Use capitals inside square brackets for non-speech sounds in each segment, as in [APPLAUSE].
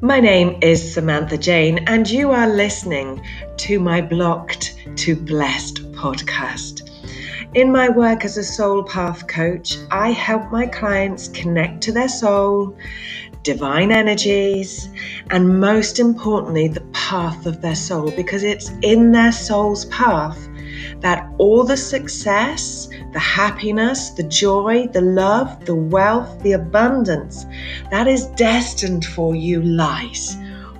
My name is Samantha Jane, and you are listening to my Blocked to Blessed podcast. In my work as a soul path coach, I help my clients connect to their soul, divine energies, and most importantly, the path of their soul, because it's in their soul's path that all the success, the happiness, the joy, the love, the wealth, the abundance that is destined for you lies.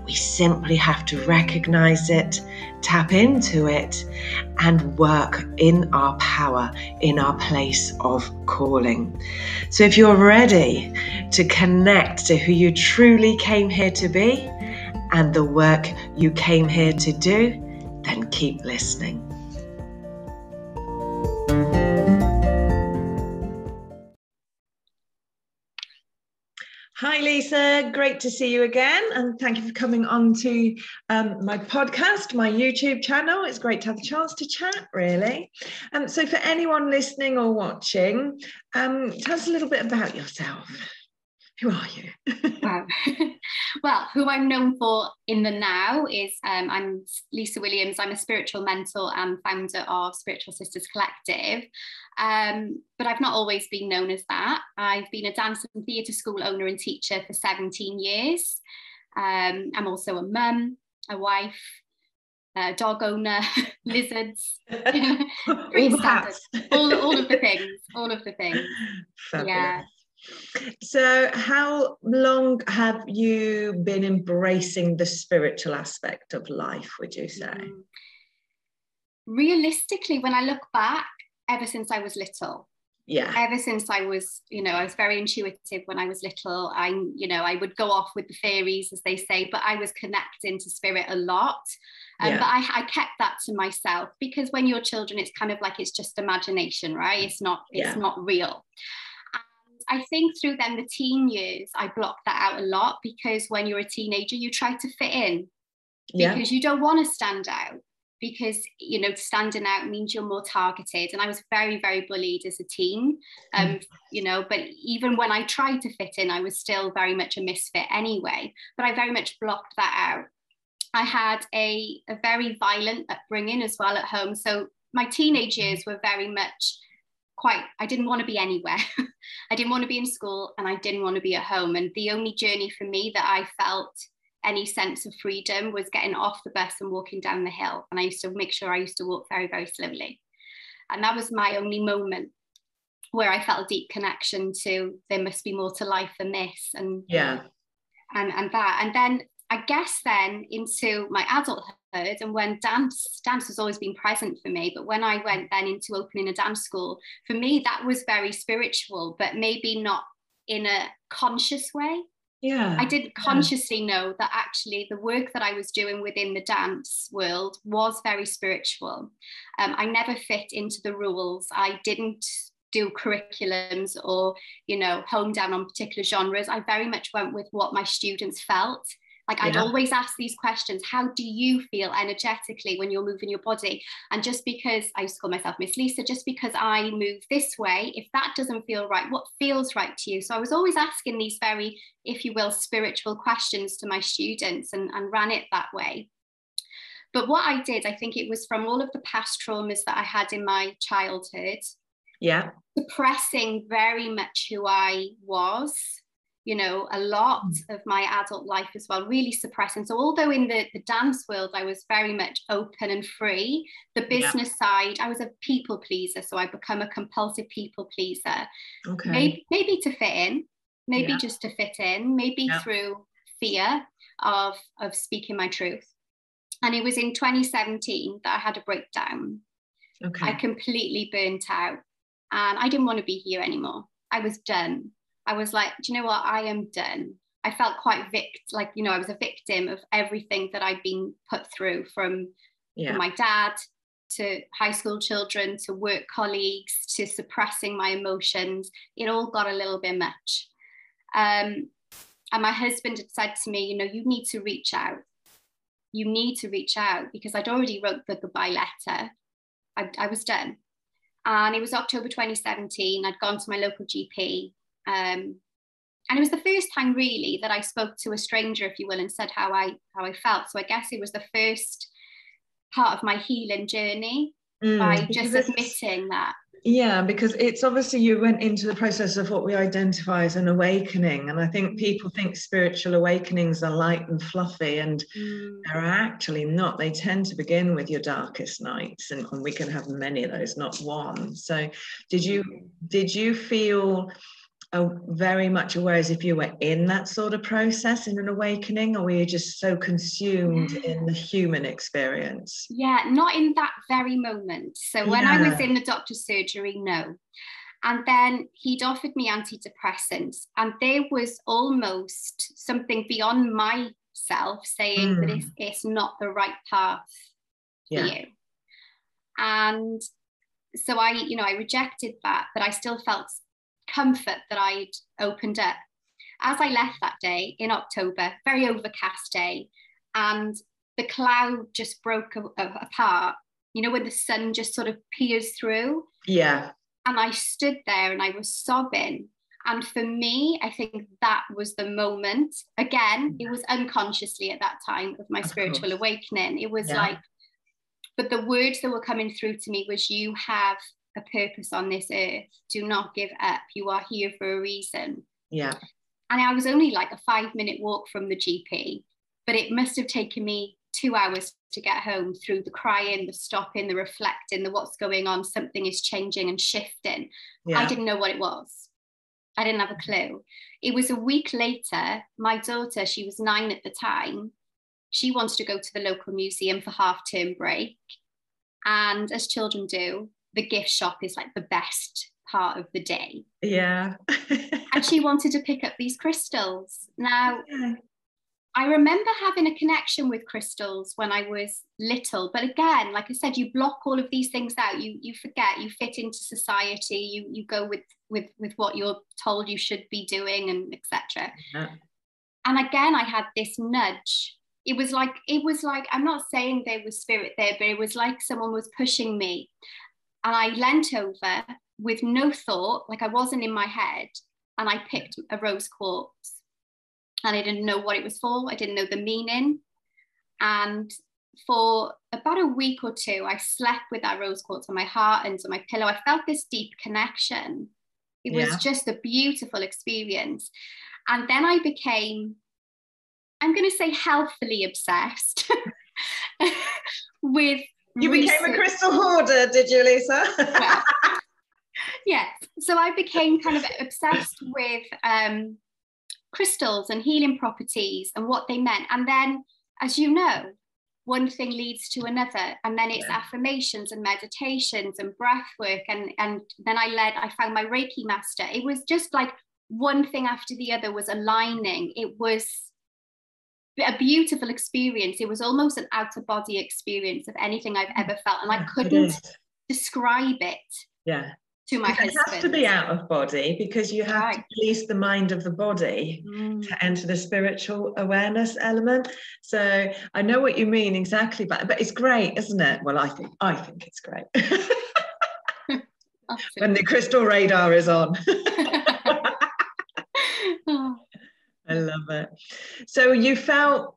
We simply have to recognize it, tap into it, and work in our power, in our place of calling. So, if you're ready to connect to who you truly came here to be and the work you came here to do, then keep listening. Hi, Lisa. Great to see you again. And thank you for coming on to um, my podcast, my YouTube channel. It's great to have the chance to chat, really. Um, so, for anyone listening or watching, um, tell us a little bit about yourself. Who are you? [LAUGHS] [LAUGHS] well, who I'm known for in the now is um, I'm Lisa Williams. I'm a spiritual mentor and founder of Spiritual Sisters Collective. Um, but I've not always been known as that. I've been a dance and theatre school owner and teacher for 17 years. Um, I'm also a mum, a wife, a dog owner, [LAUGHS] lizards, [LAUGHS] [LAUGHS] standard. All, all of the things, all of the things. Fabulous. Yeah. So, how long have you been embracing the spiritual aspect of life, would you say? Mm. Realistically, when I look back, ever since I was little. Yeah. Ever since I was, you know, I was very intuitive when I was little. I, you know, I would go off with the fairies, as they say, but I was connecting to spirit a lot. Um, yeah. But I, I kept that to myself because when you're children, it's kind of like it's just imagination, right? It's not, it's yeah. not real. I think through then the teen years, I blocked that out a lot because when you're a teenager, you try to fit in because yeah. you don't want to stand out because you know standing out means you're more targeted and i was very very bullied as a teen um mm. you know but even when i tried to fit in i was still very much a misfit anyway but i very much blocked that out i had a, a very violent upbringing as well at home so my teenage years were very much quite i didn't want to be anywhere. [LAUGHS] I didn't want to be in school and i didn't want to be at home. And the only journey for me that i felt any sense of freedom was getting off the bus and walking down the hill. And i used to make sure i used to walk very very slowly and that was my only moment where i felt a deep connection to there must be more to life than this and yeah. and and that. And then i guess then into my adulthood and when dance dance has always been present for me. But when i went then into opening a dance school for me that was very spiritual but maybe not in a conscious way. Yeah i didn't consciously yeah. know that actually the work that i was doing within the dance world was very spiritual. Um, i never fit into the rules. I didn't do curriculums or you know hone down on particular genres. I very much went with what my students felt like I'd always ask these questions How do you feel energetically when you're moving your body? And just because I used to call myself Miss Lisa, just because I move this way, if that doesn't feel right, what feels right to you? So I was always asking these very, if you will, spiritual questions to my students and, and ran it that way. But what I did, I think it was from all of the past traumas that I had in my childhood. Yeah. Suppressing very much who I was you know, a lot mm. of my adult life as well, really suppressing. So, although in the, the dance world I was very much open and free, the business yeah. side, I was a people pleaser. So, I become a compulsive people pleaser. Okay. Maybe, maybe to fit in, maybe yeah. just to fit in, maybe yeah. through fear of, of speaking my truth. And it was in 2017 that I had a breakdown. Okay. I completely burnt out and I didn't want to be here anymore. I was done. I was like, do you know what? I am done. I felt quite vict, like you know, I was a victim of everything that I'd been put through from, yeah. from my dad to high school children to work colleagues to suppressing my emotions. It all got a little bit much. Um, and my husband had said to me, you know, you need to reach out. You need to reach out because I'd already wrote the goodbye letter. I, I was done. And it was October 2017. I'd gone to my local GP um, and it was the first time really that I spoke to a stranger, if you will, and said how I how I felt. So I guess it was the first part of my healing journey mm, by just admitting that yeah, because it's obviously you went into the process of what we identify as an awakening. And I think mm. people think spiritual awakenings are light and fluffy, and mm. they're actually not. They tend to begin with your darkest nights, and, and we can have many of those, not one. So did you did you feel uh, very much aware as if you were in that sort of process in an awakening, or were you just so consumed yeah. in the human experience? Yeah, not in that very moment. So when yeah. I was in the doctor's surgery, no. And then he'd offered me antidepressants, and there was almost something beyond myself saying mm. that it's, it's not the right path yeah. for you. And so I, you know, I rejected that, but I still felt comfort that I'd opened up. As I left that day in October, very overcast day, and the cloud just broke a- a- apart, you know, when the sun just sort of peers through. Yeah. And I stood there and I was sobbing. And for me, I think that was the moment. Again, it was unconsciously at that time of my of spiritual course. awakening. It was yeah. like, but the words that were coming through to me was, You have a purpose on this earth. Do not give up. You are here for a reason. Yeah. And I was only like a five minute walk from the GP, but it must have taken me two hours to get home through the crying, the stopping, the reflecting, the what's going on, something is changing and shifting. Yeah. I didn't know what it was. I didn't have a clue. It was a week later, my daughter, she was nine at the time, she wanted to go to the local museum for half term break. And as children do, the gift shop is like the best part of the day. Yeah. and she [LAUGHS] wanted to pick up these crystals. Now, yeah. I remember having a connection with crystals when I was little, but again, like I said, you block all of these things out. You you forget. You fit into society. You you go with with with what you're told you should be doing, and etc. Yeah. And again, I had this nudge. It was like it was like I'm not saying there was spirit there, but it was like someone was pushing me. And I leant over with no thought, like I wasn't in my head, and I picked a rose quartz. And I didn't know what it was for, I didn't know the meaning. And for about a week or two, I slept with that rose quartz on my heart and on my pillow. I felt this deep connection. It was yeah. just a beautiful experience. And then I became, I'm going to say, healthily obsessed [LAUGHS] with you became a crystal hoarder, did you, Lisa? [LAUGHS] well, yes. So I became kind of obsessed with um, crystals and healing properties and what they meant. And then, as you know, one thing leads to another and then it's yeah. affirmations and meditations and breath work and and then i led i found my reiki master it was just like one thing after the other was aligning it was a beautiful experience. It was almost an out of body experience of anything I've ever felt, and I couldn't describe it. Yeah. To my husband. It has to be out of body because you have right. to release the mind of the body mm. to enter the spiritual awareness element. So I know what you mean exactly, but but it's great, isn't it? Well, I think I think it's great. [LAUGHS] [LAUGHS] when the crystal radar is on. [LAUGHS] oh. I love it. So you felt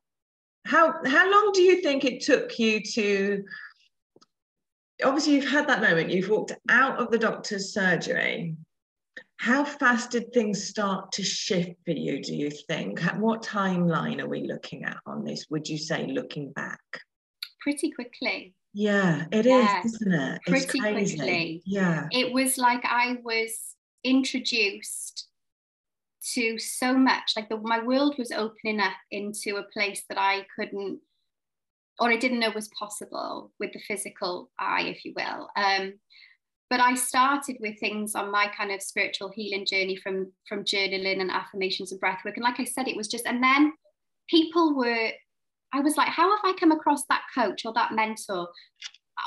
how how long do you think it took you to obviously you've had that moment, you've walked out of the doctor's surgery. How fast did things start to shift for you, do you think? At what timeline are we looking at on this, would you say, looking back? Pretty quickly. Yeah, it yes. is, isn't it? It's Pretty crazy. quickly. Yeah. It was like I was introduced to so much like the, my world was opening up into a place that i couldn't or i didn't know was possible with the physical eye if you will. Um, but i started with things on my kind of spiritual healing journey from from journaling and affirmations and breath work. And like i said it was just and then people were i was like how have i come across that coach or that mentor?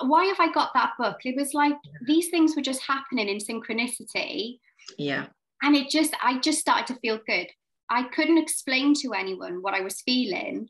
Why have i got that book? It was like these things were just happening in synchronicity. Yeah and it just i just started to feel good i couldn't explain to anyone what i was feeling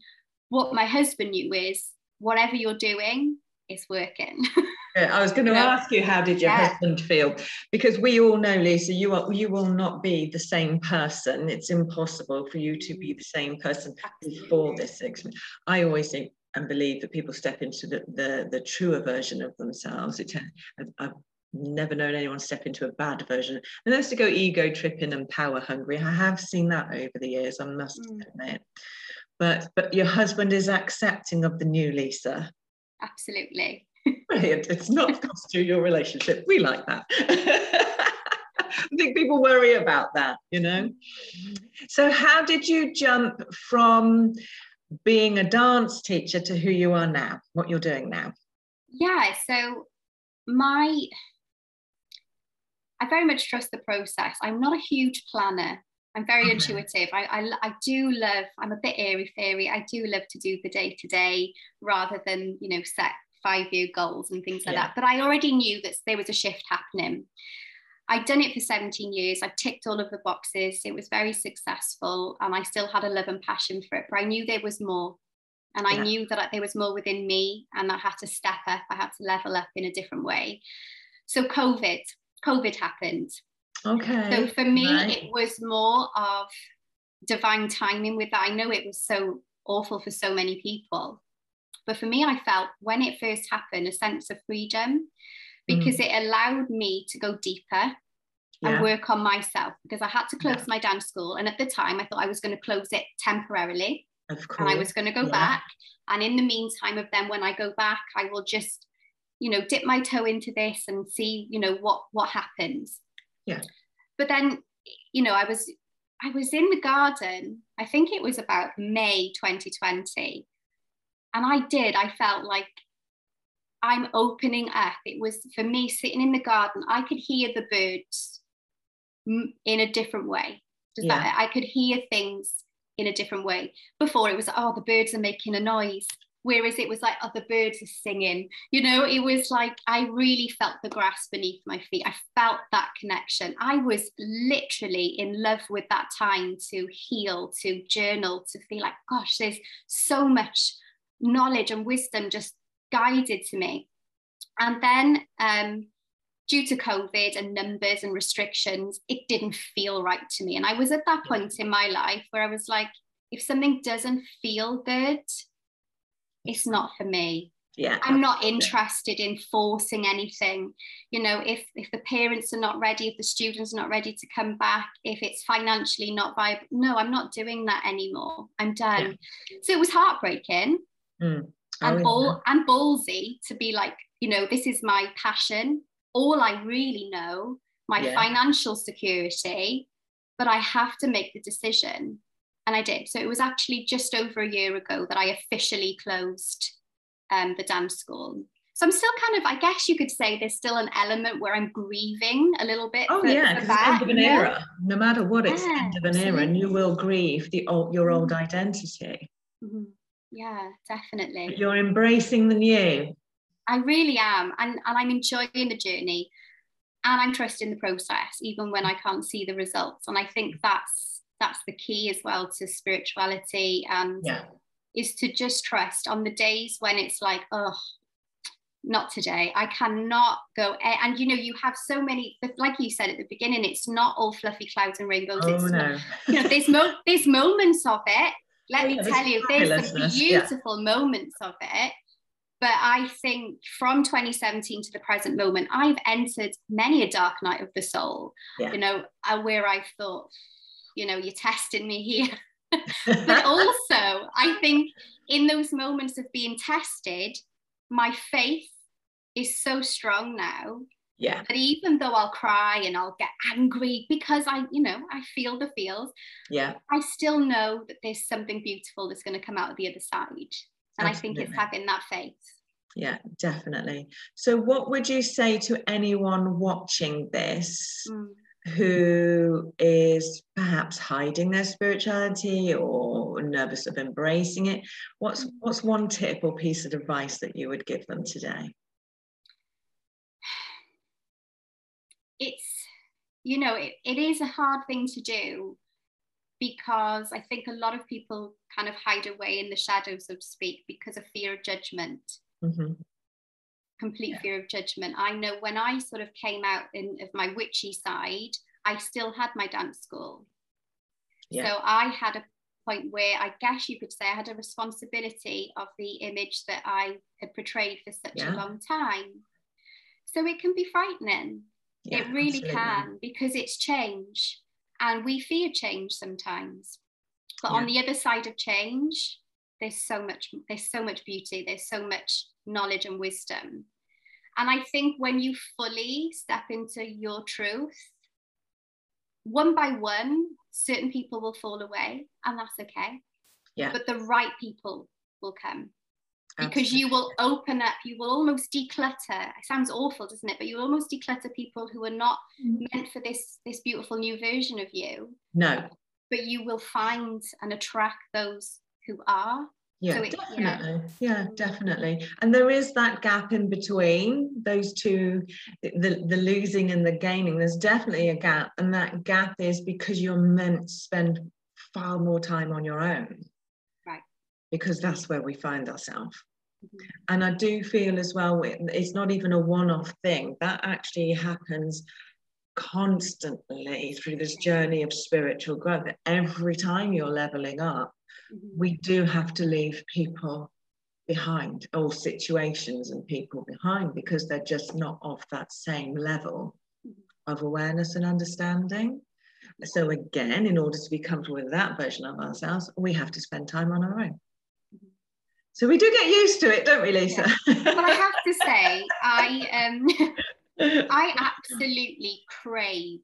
what my husband knew is whatever you're doing is working [LAUGHS] I was going to ask you, how did your yeah. husband feel? Because we all know, Lisa, you are you will not be the same person. It's impossible for you to be mm. the same person before this experience. I always think and believe that people step into the the, the truer version of themselves. It, I've, I've never known anyone step into a bad version unless to go ego tripping and power hungry. I have seen that over the years, I must mm. admit. But but your husband is accepting of the new Lisa. Absolutely. [LAUGHS] Brilliant. It's not cost you your relationship. We like that. [LAUGHS] I think people worry about that, you know. So, how did you jump from being a dance teacher to who you are now, what you're doing now? Yeah, so my I very much trust the process. I'm not a huge planner. I'm very okay. intuitive. I, I, I do love, I'm a bit airy fairy. I do love to do the day to day rather than, you know, set five year goals and things like yeah. that. But I already knew that there was a shift happening. I'd done it for 17 years. I've ticked all of the boxes. It was very successful and I still had a love and passion for it. But I knew there was more. And I yeah. knew that there was more within me and I had to step up. I had to level up in a different way. So COVID, COVID happened. Okay. So for me, right. it was more of divine timing with that. I know it was so awful for so many people. But for me, I felt when it first happened, a sense of freedom because mm. it allowed me to go deeper yeah. and work on myself because I had to close yeah. my dance school. And at the time, I thought I was going to close it temporarily. Of course. And I was going to go yeah. back. And in the meantime of then when I go back, I will just you know dip my toe into this and see you know what what happens. Yeah. But then you know i was i was in the garden i think it was about may 2020 and i did i felt like i'm opening up. It was for me sitting in the garden i could hear the birds in a different way. Does yeah. that, i could hear things in a different way. Before it was oh the birds are making a noise whereas it was like oh the birds are singing. You know it was like i really felt the grass beneath my feet. I felt that connection. I was literally in love with that time to heal to journal to feel like gosh there's so much knowledge and wisdom just guided to me. And then um, due to covid and numbers and restrictions it didn't feel right to me. And i was at that point in my life where i was like if something doesn't feel good it's not for me. Yeah. I'm not interested in forcing anything. You know if if the parents are not ready if the students are not ready to come back if it's financially not viable no i'm not doing that anymore. I'm done. Yeah. so it was heartbreaking mm. and ball and ballsy to be like you know this is my passion. All i really know my yeah. financial security but i have to make the decision and I did. So it was actually just over a year ago that I officially closed um, the dance school. So I'm still kind of, I guess you could say there's still an element where I'm grieving a little bit. Oh for, yeah, because end of an era. No matter what, it's yeah, end of an absolutely. era, and you will grieve the old, your old mm-hmm. identity. Mm-hmm. Yeah, definitely. But you're embracing the new. I really am, and and I'm enjoying the journey, and I'm trusting the process, even when I can't see the results. And I think that's that's the key as well to spirituality and yeah. is to just trust on the days when it's like oh not today i cannot go and you know you have so many but like you said at the beginning it's not all fluffy clouds and rainbows oh, it's no. you know there's mo- there's moments of it let oh, me tell you there's some beautiful yeah. moments of it but I think from 2017 to the present moment, I've entered many a dark night of the soul, yeah. you know, uh, where I thought, you know, you're testing me here. [LAUGHS] [LAUGHS] but also, I think in those moments of being tested, my faith is so strong now. Yeah. That even though I'll cry and I'll get angry because I, you know, I feel the feels. Yeah. I still know that there's something beautiful that's going to come out of the other side. And Absolutely. I think it's having that faith. Yeah, definitely. So, what would you say to anyone watching this? Mm who is perhaps hiding their spirituality or nervous of embracing it what's what's one tip or piece of advice that you would give them today? It's you know it, it is a hard thing to do because i think a lot of people kind of hide away in the shadows so to speak because of fear of judgment. Mm-hmm. Complete yeah. fear of judgment. I know when I sort of came out in, of my witchy side, I still had my dance school. Yeah. So I had a point where I guess you could say I had a responsibility of the image that I had portrayed for such yeah. a long time. So it can be frightening. Yeah, it really absolutely. can because it's change and we fear change sometimes. But on the other side of change, there's so much there's so much beauty, there's so much knowledge and wisdom. And I think when you fully step into your truth, one by one, certain people will fall away, and that's okay. Yeah. But the right people will come because Absolutely. you will open up, you will almost declutter. It sounds awful, doesn't it? But you almost declutter people who are not mm. meant for this this beautiful new version of you. No. But you will find and attract those who are. Yeah, so it, definitely. Yeah. yeah, definitely. And there is that gap in between those two, the, the losing and the gaining. There's definitely a gap. And that gap is because you're meant to spend far more time on your own Right. because that's where we find ourselves. Mm-hmm. And I do feel as well, it's not even a one off thing, that actually happens constantly through this journey of spiritual growth. Every time you're leveling up, mm-hmm. we do have to leave people behind or situations and people behind because they're just not of that same level mm-hmm. of awareness and understanding. So, again, in order to be comfortable with that version of ourselves, we have to spend time on our own. So we do get used to it, don't we, Lisa? Yeah. Well, I have to say, I um, [LAUGHS] I absolutely crave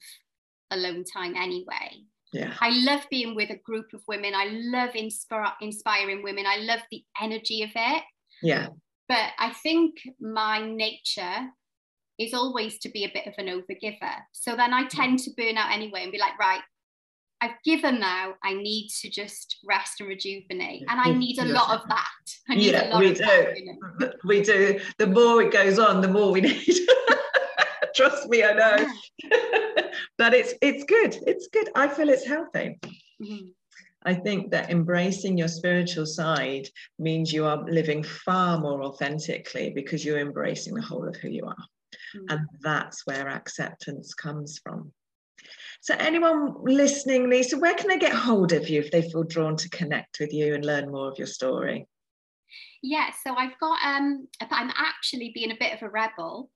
alone time anyway. Yeah. I love being with a group of women. I love inspire, inspiring women. I love the energy of it. Yeah. But I think my nature is always to be a bit of an overgiver. So then I tend to burn out anyway and be like, right, I've given now, I need to just rest and rejuvenate. And I mm-hmm. need a lot of that. yeah, we do. That, you know? [LAUGHS] We do. The more it goes on, the more we need. [LAUGHS] Trust me, I know. Yeah. But it's it's good. It's good. I feel it's healthy. Mm-hmm. I think that embracing your spiritual side means you are living far more authentically because you're embracing the whole of who you are. Mm-hmm. And that's where acceptance comes from. So, anyone listening, Lisa, where can they get hold of you if they feel drawn to connect with you and learn more of your story? Yeah, so I've got, um, I'm actually being a bit of a rebel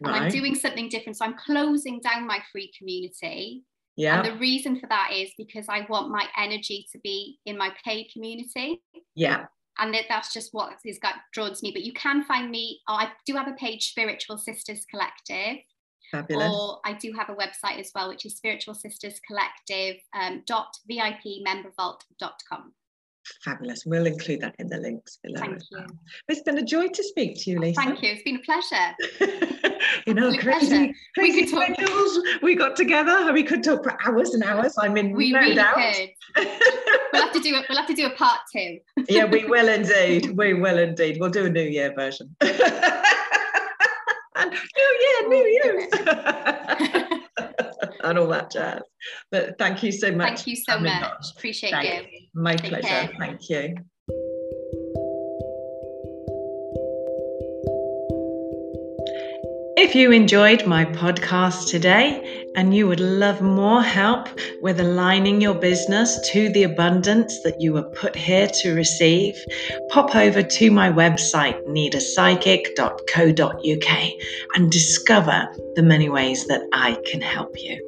and right. I'm doing something different. So, I'm closing down my free community. Yeah. And the reason for that is because I want my energy to be in my paid community. Yeah. And that, that's just what has got drawn to me. But you can find me, oh, I do have a page, Spiritual Sisters Collective. Fabulous. Or I do have a website as well, which is Spiritual Sisters Collective um, dot VIPmembervault.com. Fabulous. We'll include that in the links below. Thank you. It's been a joy to speak to you, Lisa. Thank you. It's been a pleasure. [LAUGHS] you know, crazy, crazy we could talk. we got together and we could talk for hours and hours. I'm in we no really doubt. Could. [LAUGHS] we'll have to do it. We'll have to do a part two. [LAUGHS] yeah, we will indeed. We will indeed. We'll do a New Year version and New Year, New Year, and all that jazz. But thank you so much. Thank you so much. Appreciate you. My Take pleasure. Care. Thank you. If you enjoyed my podcast today and you would love more help with aligning your business to the abundance that you were put here to receive, pop over to my website, needapsychic.co.uk, and discover the many ways that I can help you.